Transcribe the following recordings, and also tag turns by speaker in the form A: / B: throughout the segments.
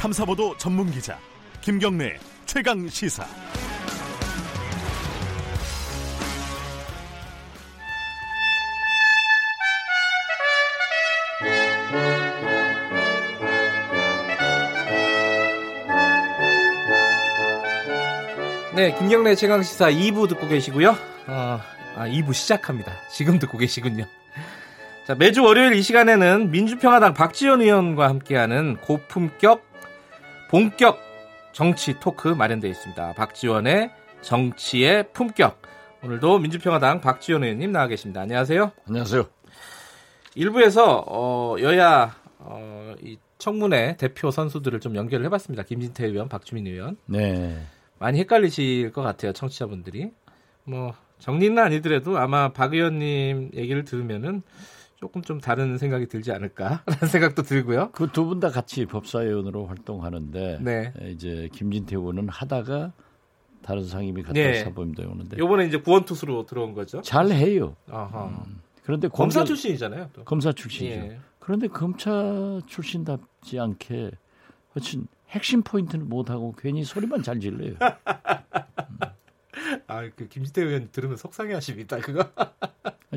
A: 탐사보도 전문 기자 김경래 최강 시사.
B: 네, 김경래 최강 시사 2부 듣고 계시고요. 어, 아, 2부 시작합니다. 지금 듣고 계시군요. 자, 매주 월요일 이 시간에는 민주평화당 박지원 의원과 함께하는 고품격 본격 정치 토크 마련되어 있습니다. 박지원의 정치의 품격. 오늘도 민주평화당 박지원 의원님 나와 계십니다. 안녕하세요.
C: 안녕하세요.
B: 일부에서 어, 여야 어, 이 청문회 대표 선수들을 좀 연결을 해봤습니다. 김진태 의원, 박주민 의원.
C: 네.
B: 많이 헷갈리실 것 같아요, 청취자분들이. 뭐 정리는 아니더라도 아마 박 의원님 얘기를 들으면은 조금 좀 다른 생각이 들지 않을까라는 생각도 들고요.
C: 그 두 분 다 같이 법사위원으로 활동하는데
B: 네.
C: 이제 김진태 의원은 하다가 다른 상임위 갔다
B: 네.
C: 사법임도 오는데
B: 요번에 이제 구원투수로 들어온 거죠.
C: 잘 해요.
B: 아하.
C: 그런데
B: 검사
C: 공정-
B: 출신이잖아요. 또.
C: 검사 출신이죠.
B: 예.
C: 그런데 검찰 출신답지 않게 훨씬 핵심 포인트를 못 하고 괜히 소리만 잘 질러요.
B: 아, 그 김진태 의원 들으면 속상해 하십니다. 그거.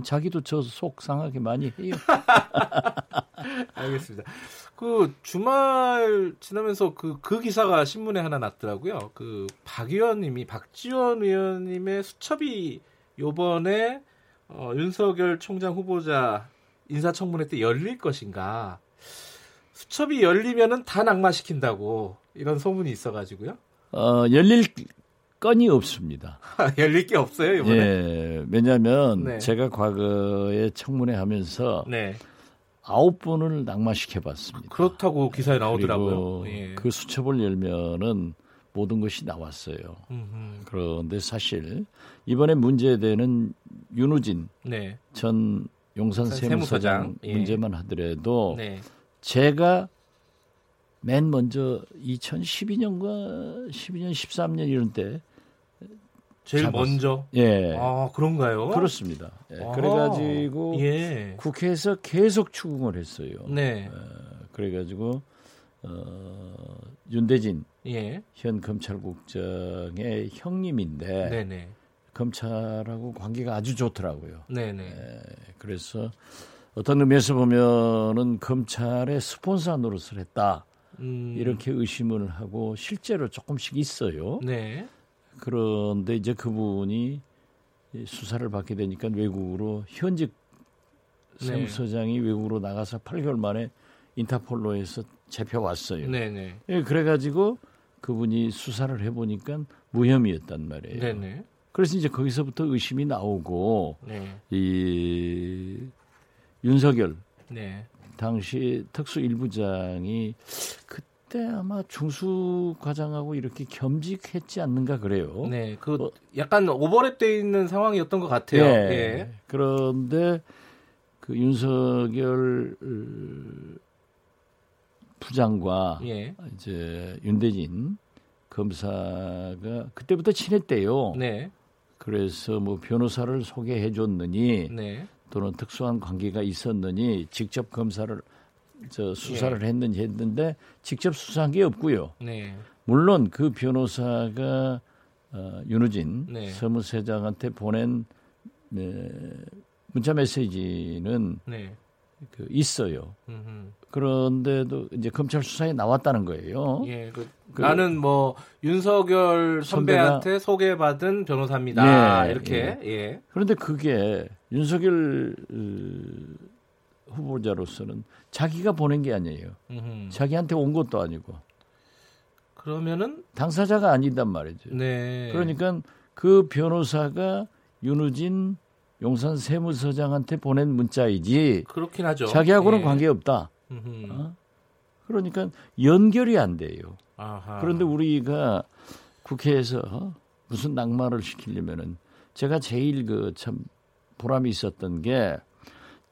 C: 자기도 저 속 상하게 많이 해요.
B: 알겠습니다. 그 주말 지나면서 그, 그 기사가 신문에 하나 났더라고요. 그 박 의원님이 박지원 의원님의 수첩이 요번에 어, 윤석열 총장 후보자 인사청문회 때 열릴 것인가. 수첩이 열리면은 다 낙마시킨다고 이런 소문이 있어가지고요.
C: 어, 열릴 건이 없습니다.
B: 열릴 게 없어요 이번에.
C: 예, 왜냐하면
B: 네.
C: 제가 과거에 청문회 하면서
B: 네.
C: 아홉 분을 낙마시켜 봤습니다.
B: 그렇다고 기사에 나오더라고요. 예.
C: 그 수첩을 열면은 모든 것이 나왔어요.
B: 음흠.
C: 그런데 사실 이번에 문제되는 윤우진
B: 네.
C: 전 용산 세무서장
B: 세무서장, 예.
C: 문제만 하더라도
B: 네.
C: 제가 맨 먼저 2012년과 12년, 13년 이런 때
B: 제일
C: 잡았어요.
B: 먼저.
C: 예.
B: 아 그런가요?
C: 그렇습니다. 예,
B: 아,
C: 그래가지고
B: 예.
C: 국회에서 계속 추궁을 했어요.
B: 네.
C: 그래가지고 어, 윤대진
B: 예.
C: 현 검찰국장의 형님인데
B: 네네.
C: 검찰하고 관계가 아주 좋더라고요.
B: 네네.
C: 그래서 어떤 의미에서 보면은 검찰의 스폰서 노릇을 했다
B: 음,
C: 이렇게 의심을 하고 실제로 조금씩 있어요.
B: 네.
C: 그런데 이제 그분이 이 수사를 받게 되니까 외국으로 현직
B: 네.
C: 세무서장이 외국으로 나가서 8개월 만에 인터폴로에서 잡혀왔어요.
B: 네네.
C: 예, 그래가지고 그분이 수사를 해보니까 무혐의였단 말이에요.
B: 네네.
C: 그래서 이제 거기서부터 의심이 나오고
B: 네.
C: 이 윤석열
B: 네.
C: 당시 특수 일부장이 그 때 아마 중수 과장하고 이렇게 겸직했지 않는가 그래요.
B: 네. 그
C: 어.
B: 약간 오버랩돼 있는 상황이었던 것 같아요.
C: 예.
B: 예.
C: 그런데 그 윤석열 어, 부장과
B: 예.
C: 이제 윤대진 검사가 그때부터 친했대요.
B: 네.
C: 그래서 뭐 변호사를 소개해 줬느니
B: 네.
C: 또는 특수한 관계가 있었느니 직접 검사를 저 수사를
B: 예.
C: 했는지 했는데 직접 수사한 게 없고요.
B: 네.
C: 물론 그 변호사가 어, 윤우진
B: 네.
C: 서무세장한테 보낸 에, 문자 메시지는
B: 네.
C: 그 있어요.
B: 음흠.
C: 그런데도 이제 검찰 수사에 나왔다는 거예요.
B: 예. 그,
C: 그-
B: 나는 뭐 윤석열
C: 선배가-
B: 선배한테 소개받은 변호사입니다.
C: 예,
B: 이렇게. 예.
C: 그런데 그게 윤석열 어, 후보자로서는 자기가 보낸 게 아니에요.
B: 음흠.
C: 자기한테 온 것도 아니고
B: 그러면은
C: 당사자가 아니단 말이죠.
B: 네.
C: 그러니까 그 변호사가 윤우진 용산 세무서장한테 보낸 문자이지
B: 그렇긴 하죠.
C: 자기하고는
B: 예.
C: 관계 없다.
B: 음흠.
C: 어? 그러니까 연결이 안 돼요.
B: 아하.
C: 그런데 우리가 국회에서 무슨 낙마를 시키려면은 제가 제일 그 참 보람이 있었던 게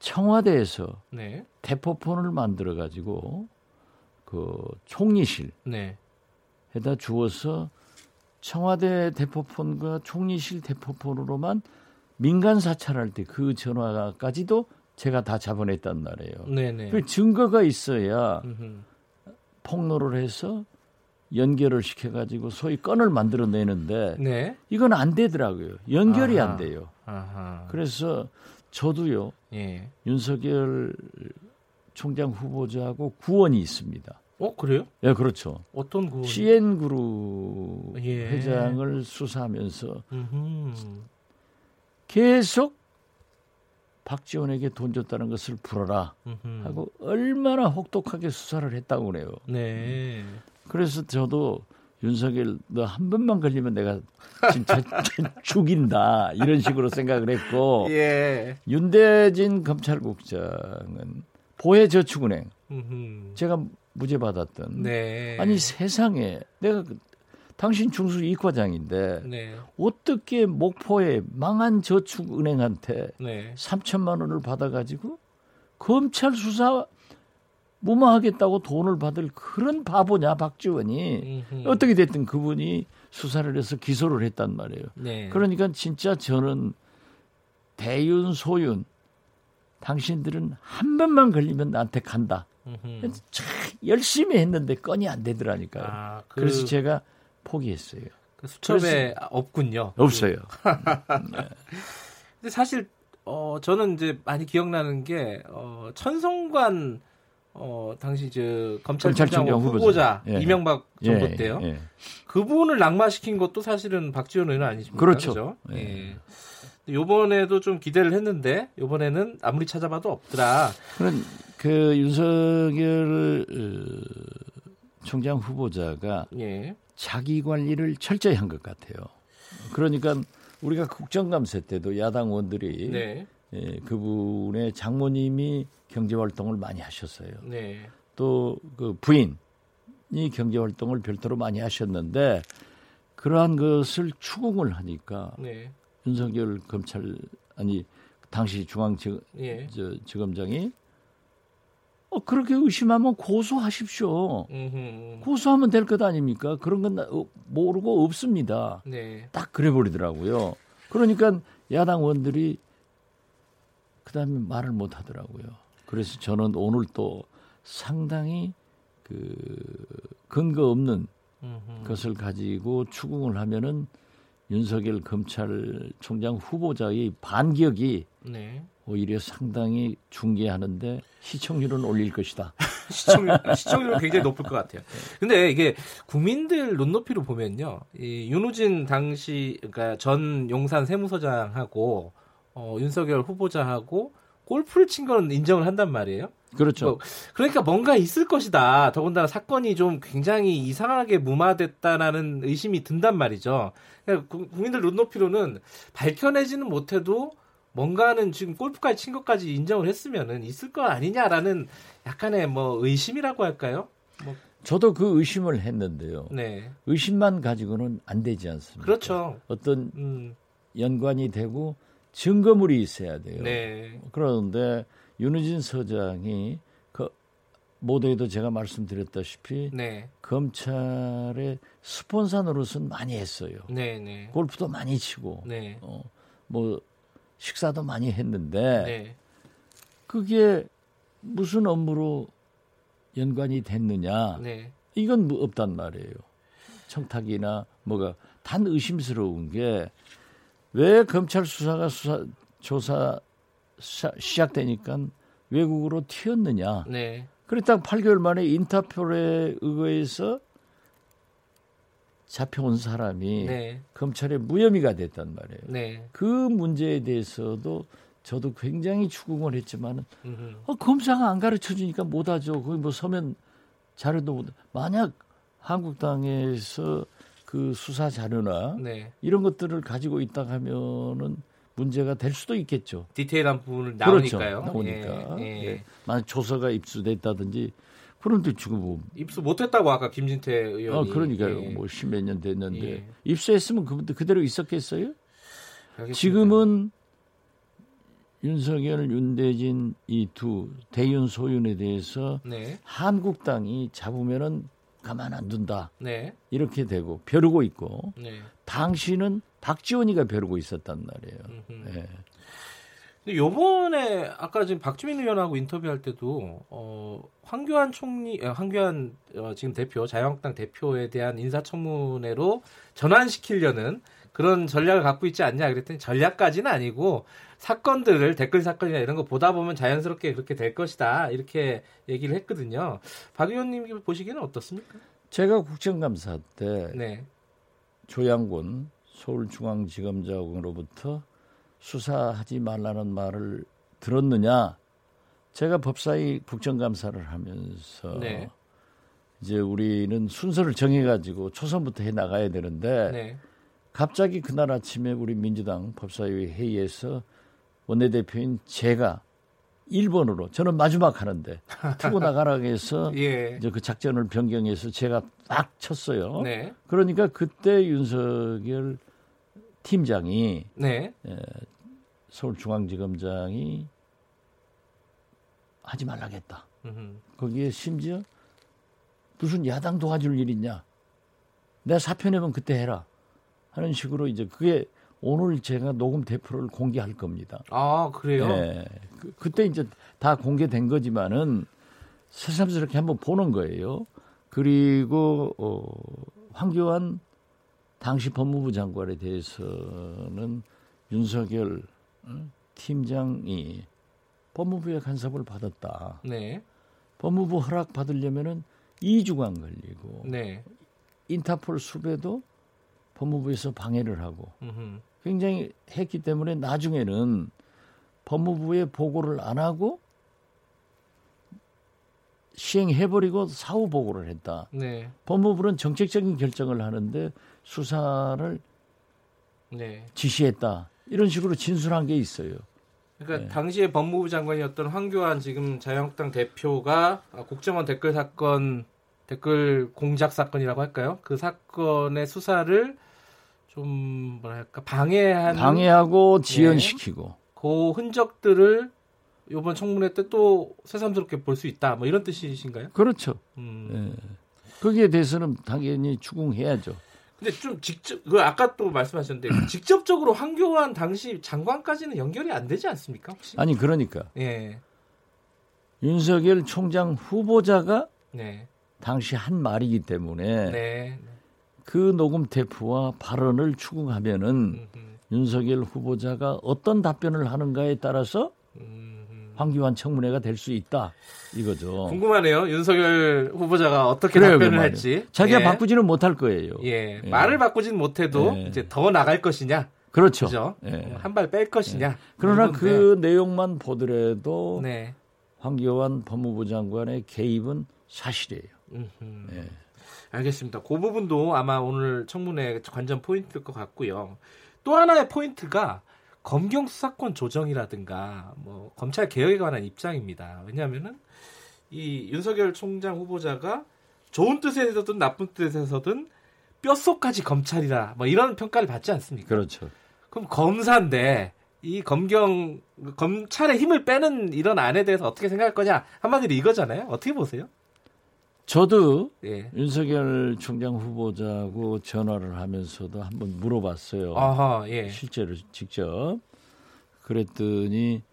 C: 청와대에서
B: 네.
C: 대포폰을 만들어 가지고 그 총리실에다
B: 네.
C: 주어서 청와대 대포폰과 총리실 대포폰으로만 민간 사찰할 때 그 전화까지도 제가 다 잡아냈단 말이에요.
B: 네네.
C: 그 증거가 있어야
B: 음흠.
C: 폭로를 해서 연결을 시켜가지고 소위 건을 만들어내는데
B: 네.
C: 이건 안 되더라고요. 연결이
B: 아하.
C: 안 돼요.
B: 아하.
C: 그래서 저도요
B: 예.
C: 윤석열 총장 후보자하고 구원이 있습니다.
B: 어 그래요?
C: 예, 그렇죠.
B: 어떤 구?
C: CN 그룹
B: 예.
C: 회장을 수사하면서
B: 음흠.
C: 계속 박지원에게 돈 줬다는 것을 풀어라
B: 음흠.
C: 하고 얼마나 혹독하게 수사를 했다고 그래요.
B: 네.
C: 그래서 저도 윤석열 너 한 번만 걸리면 내가 진짜 죽인다 이런 식으로 생각을 했고
B: 예.
C: 윤대진 검찰국장은 보혜저축은행
B: 음흠.
C: 제가 무죄 받았던
B: 네.
C: 아니 세상에 내가 그- 당신 중수 이과장인데
B: 네.
C: 어떻게 목포의 망한 저축은행한테
B: 네.
C: 3천만 원을 받아가지고 검찰 수사 무마하겠다고 돈을 받을 그런 바보냐 박지원이
B: 음흠.
C: 어떻게 됐든 그분이 수사를 해서 기소를 했단 말이에요.
B: 네.
C: 그러니까 진짜 저는 대윤 소윤 당신들은 한 번만 걸리면 나한테 간다. 참 열심히 했는데 건이 안 되더라니까요.
B: 아, 그,
C: 그, 래서 제가 포기했어요.
B: 그 수첩에 없군요.
C: 없어요.
B: 근데 사실 어 저는 이제 많이 기억나는 게 어, 천성관 어 당시 저 검찰총장 후보자,
C: 후보자. 예.
B: 이명박 정부
C: 예,
B: 때요.
C: 예.
B: 그분을 낙마시킨 것도 사실은 박지원 의원 아니십니까?
C: 그렇죠.
B: 그죠?
C: 예.
B: 요번에도 좀 기대를 했는데 요번에는 아무리 찾아봐도 없더라.
C: 그런 그 윤석열 어, 총장 후보자가
B: 예.
C: 자기 관리를 철저히 한 것 같아요. 그러니까 우리가 국정감사 때도 야당 의원들이
B: 네.
C: 예, 그분의 장모님이 경제 활동을 많이 하셨어요.
B: 네.
C: 또 그 부인이 경제 활동을 별도로 많이 하셨는데 그러한 것을 추궁을 하니까
B: 네.
C: 윤석열 검찰 아니 당시 중앙지검장이
B: 예.
C: 어, 그렇게 의심하면 고소하십시오.
B: 음흠.
C: 고소하면 될 것 아닙니까? 그런 건 어, 모르고 없습니다.
B: 네.
C: 딱 그래 버리더라고요. 그러니까 야당 의원들이 그다음에 말을 못 하더라고요. 그래서 저는 오늘 또 상당히 그 근거 없는
B: 음흠.
C: 것을 가지고 추궁을 하면은 윤석열 검찰총장 후보자의 반격이
B: 네.
C: 오히려 상당히 중계하는데 시청률은 올릴 것이다.
B: 시청률, 시청률은 굉장히 높을 것 같아요. 근데 이게 국민들 눈높이로 보면요. 이 윤우진 당시, 그러니까 전 용산 세무서장하고, 어, 윤석열 후보자하고 골프를 친 거는 인정을 한단 말이에요.
C: 그렇죠.
B: 뭐, 그러니까 뭔가 있을 것이다. 더군다나 사건이 좀 굉장히 이상하게 무마됐다라는 의심이 든단 말이죠. 그러니까 구- 국민들 눈높이로는 밝혀내지는 못해도 뭔가는 지금 골프까지 친 것까지 인정을 했으면은 있을 거 아니냐라는 약간의 뭐 의심이라고 할까요? 뭐,
C: 저도 그 의심을 했는데요.
B: 네.
C: 의심만 가지고는 안 되지 않습니까?
B: 그렇죠.
C: 어떤
B: 음,
C: 연관이 되고 증거물이 있어야 돼요.
B: 네.
C: 그런데 윤우진 서장이 그 모두에도 제가 말씀드렸다시피
B: 네.
C: 검찰의 스폰서 노릇은 많이 했어요.
B: 네, 네.
C: 골프도 많이 치고
B: 네.
C: 어, 뭐 식사도 많이 했는데
B: 네.
C: 그게 무슨 업무로 연관이 됐느냐
B: 네.
C: 이건 뭐 없단 말이에요. 청탁이나 뭐가 단 의심스러운 게 왜 검찰 수사가 수사 조사 시- 시작되니까 외국으로 튀었느냐.
B: 네.
C: 그랬다 8개월 만에 인터폴에 의거해서 잡혀온 사람이
B: 네.
C: 검찰의 무혐의가 됐단 말이에요.
B: 네.
C: 그 문제에 대해서도 저도 굉장히 추궁을 했지만. 어, 검사가 안 가르쳐 주니까 못 하죠. 거기 뭐 서면 자료도 못. 만약 한국당에서 그 수사 자료나
B: 네.
C: 이런 것들을 가지고 있다 하면은 문제가 될 수도 있겠죠.
B: 디테일한 부분을
C: 그렇죠.
B: 나오니까요.
C: 나오니까.
B: 예, 예.
C: 예. 만약 조서가 입수됐다든지 그런데 지금 뭐
B: 입수 못했다고 아까 김진태 의원이.
C: 어, 그러니까요.
B: 예.
C: 뭐 십몇 년 됐는데
B: 예.
C: 입수했으면 그분들 그대로 있었겠어요?
B: 알겠습니다.
C: 지금은 윤석열, 윤대진 이 두 대윤 소윤에 대해서
B: 네.
C: 한국당이 잡으면은 가만 안 둔다.
B: 네.
C: 이렇게 되고 벼르고 있고
B: 네.
C: 당시는 박지원이가 벼르고 있었단 말이에요.
B: 음흠.
C: 예.
B: 근데 요번에 아까 지금 박주민 의원하고 인터뷰할 때도 어 황교안 총리 어, 황교안 어, 지금 대표 자유한국당 대표에 대한 인사청문회로 전환시키려는 그런 전략을 갖고 있지 않냐 그랬더니 전략까지는 아니고 사건들을 댓글 사건이나 이런 거 보다 보면 자연스럽게 그렇게 될 것이다 이렇게 얘기를 했거든요. 박 의원님 보시기에는 어떻습니까?
C: 제가 국정감사 때
B: 네,
C: 조양군 서울중앙지검장으로부터 수사하지 말라는 말을 들었느냐? 제가 법사위 국정감사를 하면서
B: 네.
C: 이제 우리는 순서를 정해가지고 초선부터 해 나가야 되는데
B: 네,
C: 갑자기 그날 아침에 우리 민주당 법사위 회의에서 원내대표인 제가 1번으로 저는 마지막 하는데 투고 나가라고 해서
B: 예,
C: 이제 그 작전을 변경해서 제가 딱 쳤어요.
B: 네,
C: 그러니까 그때 윤석열 팀장이
B: 네,
C: 서울중앙지검장이 하지 말라겠다.
B: 음흠.
C: 거기에 심지어 무슨 야당 도와줄 일 있냐? 내가 사표 내면 그때 해라. 하는 식으로 이제 그게 오늘 제가 녹음 대표를 공개할 겁니다.
B: 아 그래요?
C: 예. 그, 그때 이제 다 공개된 거지만은 새삼스럽게 한번 보는 거예요. 그리고 어, 황교안 당시 법무부 장관에 대해서는 윤석열 어, 팀장이 법무부의 간섭을 받았다.
B: 네,
C: 법무부 허락 받으려면은 2주간 걸리고
B: 네,
C: 인터폴 수배도 법무부에서 방해를 하고. 굉장히 했기 때문에 나중에는 법무부에 보고를 안 하고 시행해버리고 사후 보고를 했다.
B: 네,
C: 법무부는 정책적인 결정을 하는데 수사를
B: 네.
C: 지시했다. 이런 식으로 진술한 게 있어요.
B: 그러니까
C: 네.
B: 당시에 법무부 장관이었던 황교안 지금 자유한국당 대표가 아, 국정원 댓글 사건 댓글 공작 사건이라고 할까요? 그 사건의 수사를 좀 뭐랄까 방해한
C: 방해하고 지연시키고
B: 그 흔적들을 이번 청문회 때 또 새삼스럽게 볼 수 있다. 뭐 이런 뜻이신가요?
C: 그렇죠.
B: 음.
C: 예. 거기에 대해서는 당연히 추궁해야죠.
B: 근데 좀 직접 그 아까 또 말씀하셨는데 직접적으로 황교안 당시 장관까지는 연결이 안 되지 않습니까? 혹시?
C: 아니 그러니까
B: 예.
C: 윤석열 총장 후보자가
B: 네.
C: 당시 한 말이기 때문에
B: 네.
C: 그 녹음 테이프와 발언을 추궁하면은
B: 음,
C: 윤석열 후보자가 어떤 답변을 하는가에 따라서
B: 음, 음.
C: 황교안 청문회가 될 수 있다 이거죠.
B: 궁금하네요. 윤석열 후보자가 어떻게
C: 그래요,
B: 답변을
C: 그.
B: 할지.
C: 자기가
B: 예.
C: 바꾸지는 못할 거예요.
B: 예.
C: 예.
B: 말을 바꾸진 못해도
C: 예.
B: 이제 더 나갈 것이냐.
C: 그렇죠.
B: 그죠?
C: 예.
B: 한발 뺄 것이냐.
C: 그러나
B: 이건데.
C: 그 내용만 보더라도
B: 네.
C: 황교안 법무부 장관의 개입은 사실이에요. 예.
B: 알겠습니다. 그 부분도 아마 오늘 청문회 관전 포인트일 것 같고요. 또 하나의 포인트가 검경 수사권 조정이라든가 뭐 검찰 개혁에 관한 입장입니다. 왜냐하면은 이 윤석열 총장 후보자가 좋은 뜻에서든 나쁜 뜻에서든 뼛속까지 검찰이라 뭐 이런 평가를 받지 않습니까?
C: 그렇죠.
B: 그럼 검사인데 이 검경 검찰의 힘을 빼는 이런 안에 대해서 어떻게 생각할 거냐 한마디로 이거잖아요. 어떻게 보세요?
C: 저도
B: 예.
C: 윤석열 총장 후보자하고 전화를 하면서도 한번 물어봤어요.
B: 아하 예.
C: 실제로 직접 그랬더니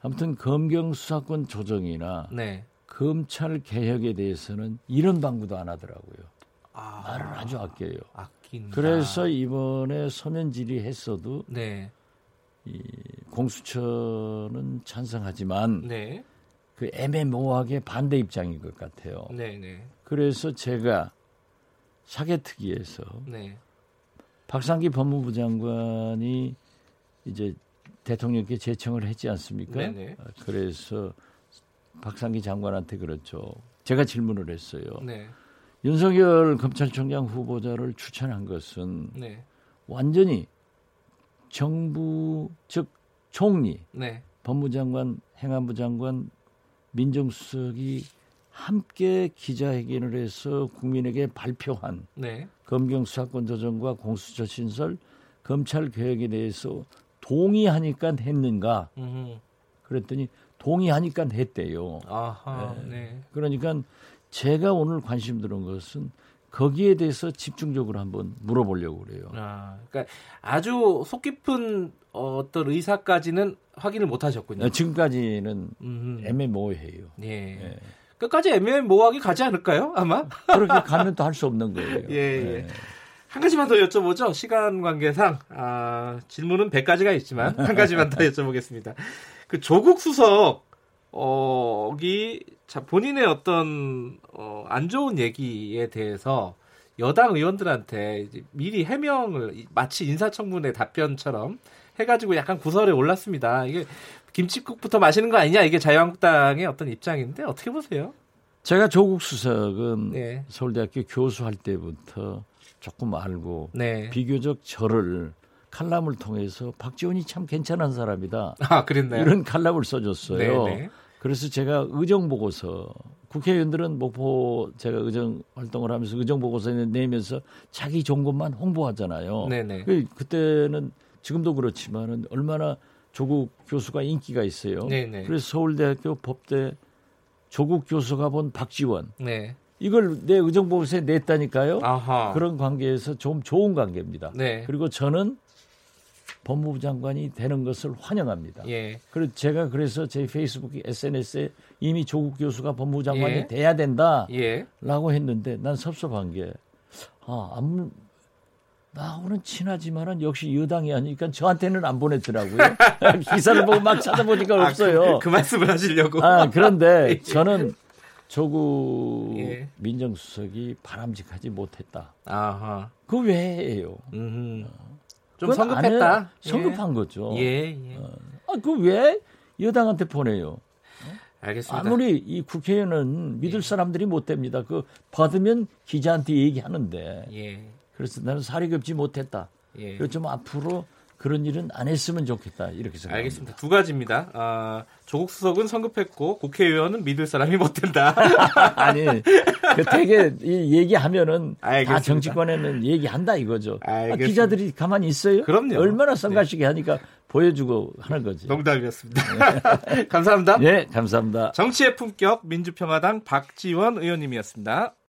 C: 아무튼 검경 수사권 조정이나
B: 네.
C: 검찰 개혁에 대해서는 이런 방구도 안 하더라고요.
B: 아,
C: 말을 아주 아껴요.
B: 아낀다.
C: 그래서 이번에 서면 질의했어도
B: 네.
C: 공수처는 찬성하지만
B: 네.
C: 그 애매모호하게 반대 입장인 것 같아요.
B: 네, 네.
C: 그래서 제가 사개특위에서
B: 네.
C: 박상기 법무부 장관이 이제 대통령께 제청을 했지 않습니까?
B: 네네.
C: 어, 그래서 박상기 장관한테 그렇죠. 제가 질문을 했어요.
B: 네.
C: 윤석열 검찰총장 후보자를 추천한 것은
B: 네.
C: 완전히 정부 즉 총리,
B: 네.
C: 법무장관, 행안부 장관, 민정수석이 함께 기자회견을 해서 국민에게 발표한
B: 네.
C: 검경 수사권 조정과 공수처 신설, 검찰 개혁에 대해서 동의하니까 했는가?
B: 음.
C: 그랬더니 동의하니까 했대요.
B: 아하. 네.
C: 그러니까 제가 오늘 관심 들은 것은 거기에 대해서 집중적으로 한번 물어보려고 그래요.
B: 아, 그러니까 아주 속 깊은 어떤 의사까지는 확인을 못 하셨군요.
C: 어, 지금까지는
B: 음,
C: 애매모호해요.
B: 예.
C: 예.
B: 끝까지 애매모호하게 가지 않을까요? 아마?
C: 그렇게 가면 또 할 수 없는 거예요.
B: 예, 예. 한 가지만 더 여쭤보죠. 시간 관계상 아, 질문은 100가지가 있지만 한 가지만 더 여쭤보겠습니다. 그 조국 수석 어기 자 본인의 어떤 어, 안 좋은 얘기에 대해서 여당 의원들한테 미리 해명을 이- 마치 인사청문회 답변처럼 해가지고 약간 구설에 올랐습니다. 이게 김치국부터 마시는 거 아니냐 이게 자유한국당의 어떤 입장인데 어떻게 보세요?
C: 제가 조국 수석은
B: 네,
C: 서울대학교 교수할 때부터 조금 알고
B: 네.
C: 비교적 저를 칼럼을 통해서 박지원이 참 괜찮은 사람이다.
B: 아 그랬나요?
C: 이런 칼럼을 써줬어요.
B: 네, 네.
C: 그래서 제가 의정 보고서 국회의원들은 목포 제가 의정 활동을 하면서 의정 보고서 내면서 자기 것만 홍보하잖아요.
B: 네네.
C: 그- 그때는 지금도 그렇지만은 얼마나 조국 교수가 인기가 있어요.
B: 네네.
C: 그래서 서울대학교 법대 조국 교수가 본 박지원
B: 네.
C: 이걸 내 의정 보고서에 냈다니까요.
B: 아하.
C: 그런 관계에서 좀 좋은 관계입니다.
B: 네.
C: 그리고 저는 법무부 장관이 되는 것을 환영합니다.
B: 예.
C: 그리고 제가 그래서 제 페이스북 SNS에 이미 조국 교수가 법무부 장관이
B: 예.
C: 돼야 된다라고
B: 예.
C: 했는데 난 섭섭한 게 아, 아무 나하고는 친하지만은 역시 여당이 아니니까 저한테는 안 보냈더라고요. 기사를 보고 막 찾아보니까
B: 아,
C: 없어요.
B: 그, 그 말씀을 하시려고.
C: 아, 그런데 저는 조국
B: 예.
C: 민정수석이 바람직하지 못했다.
B: 아하.
C: 그 외에요.
B: 음. 좀 성급했다.
C: 안 해. 성급한 거죠.
B: 예. 예.
C: 아, 그 왜 여당한테 보내요?
B: 알겠습니다.
C: 아무리 이 국회의원은 믿을 사람들이 못 됩니다. 그 받으면 기자한테 얘기하는데
B: 예.
C: 그래서 나는 사리 겹지 못했다.
B: 예.
C: 그래서 좀 앞으로 그런 일은 안 했으면 좋겠다. 이렇게 생각합니다.
B: 알겠습니다. 두 가지입니다. 아, 조국 수석은 성급했고 국회의원은 믿을 사람이 못 된다.
C: 아니, 그 되게 이 얘기하면은
B: 알겠습니다.
C: 다 정치권에는 얘기한다 이거죠. 아. 기자들이 가만히 있어요?
B: 그럼요.
C: 얼마나 성가시게 하니까 보여주고 하는 거지.
B: 농담이었습니다. 감사합니다.
C: 예, 감사합니다.
B: 정치의 품격 민주평화당 박지원 의원님이었습니다.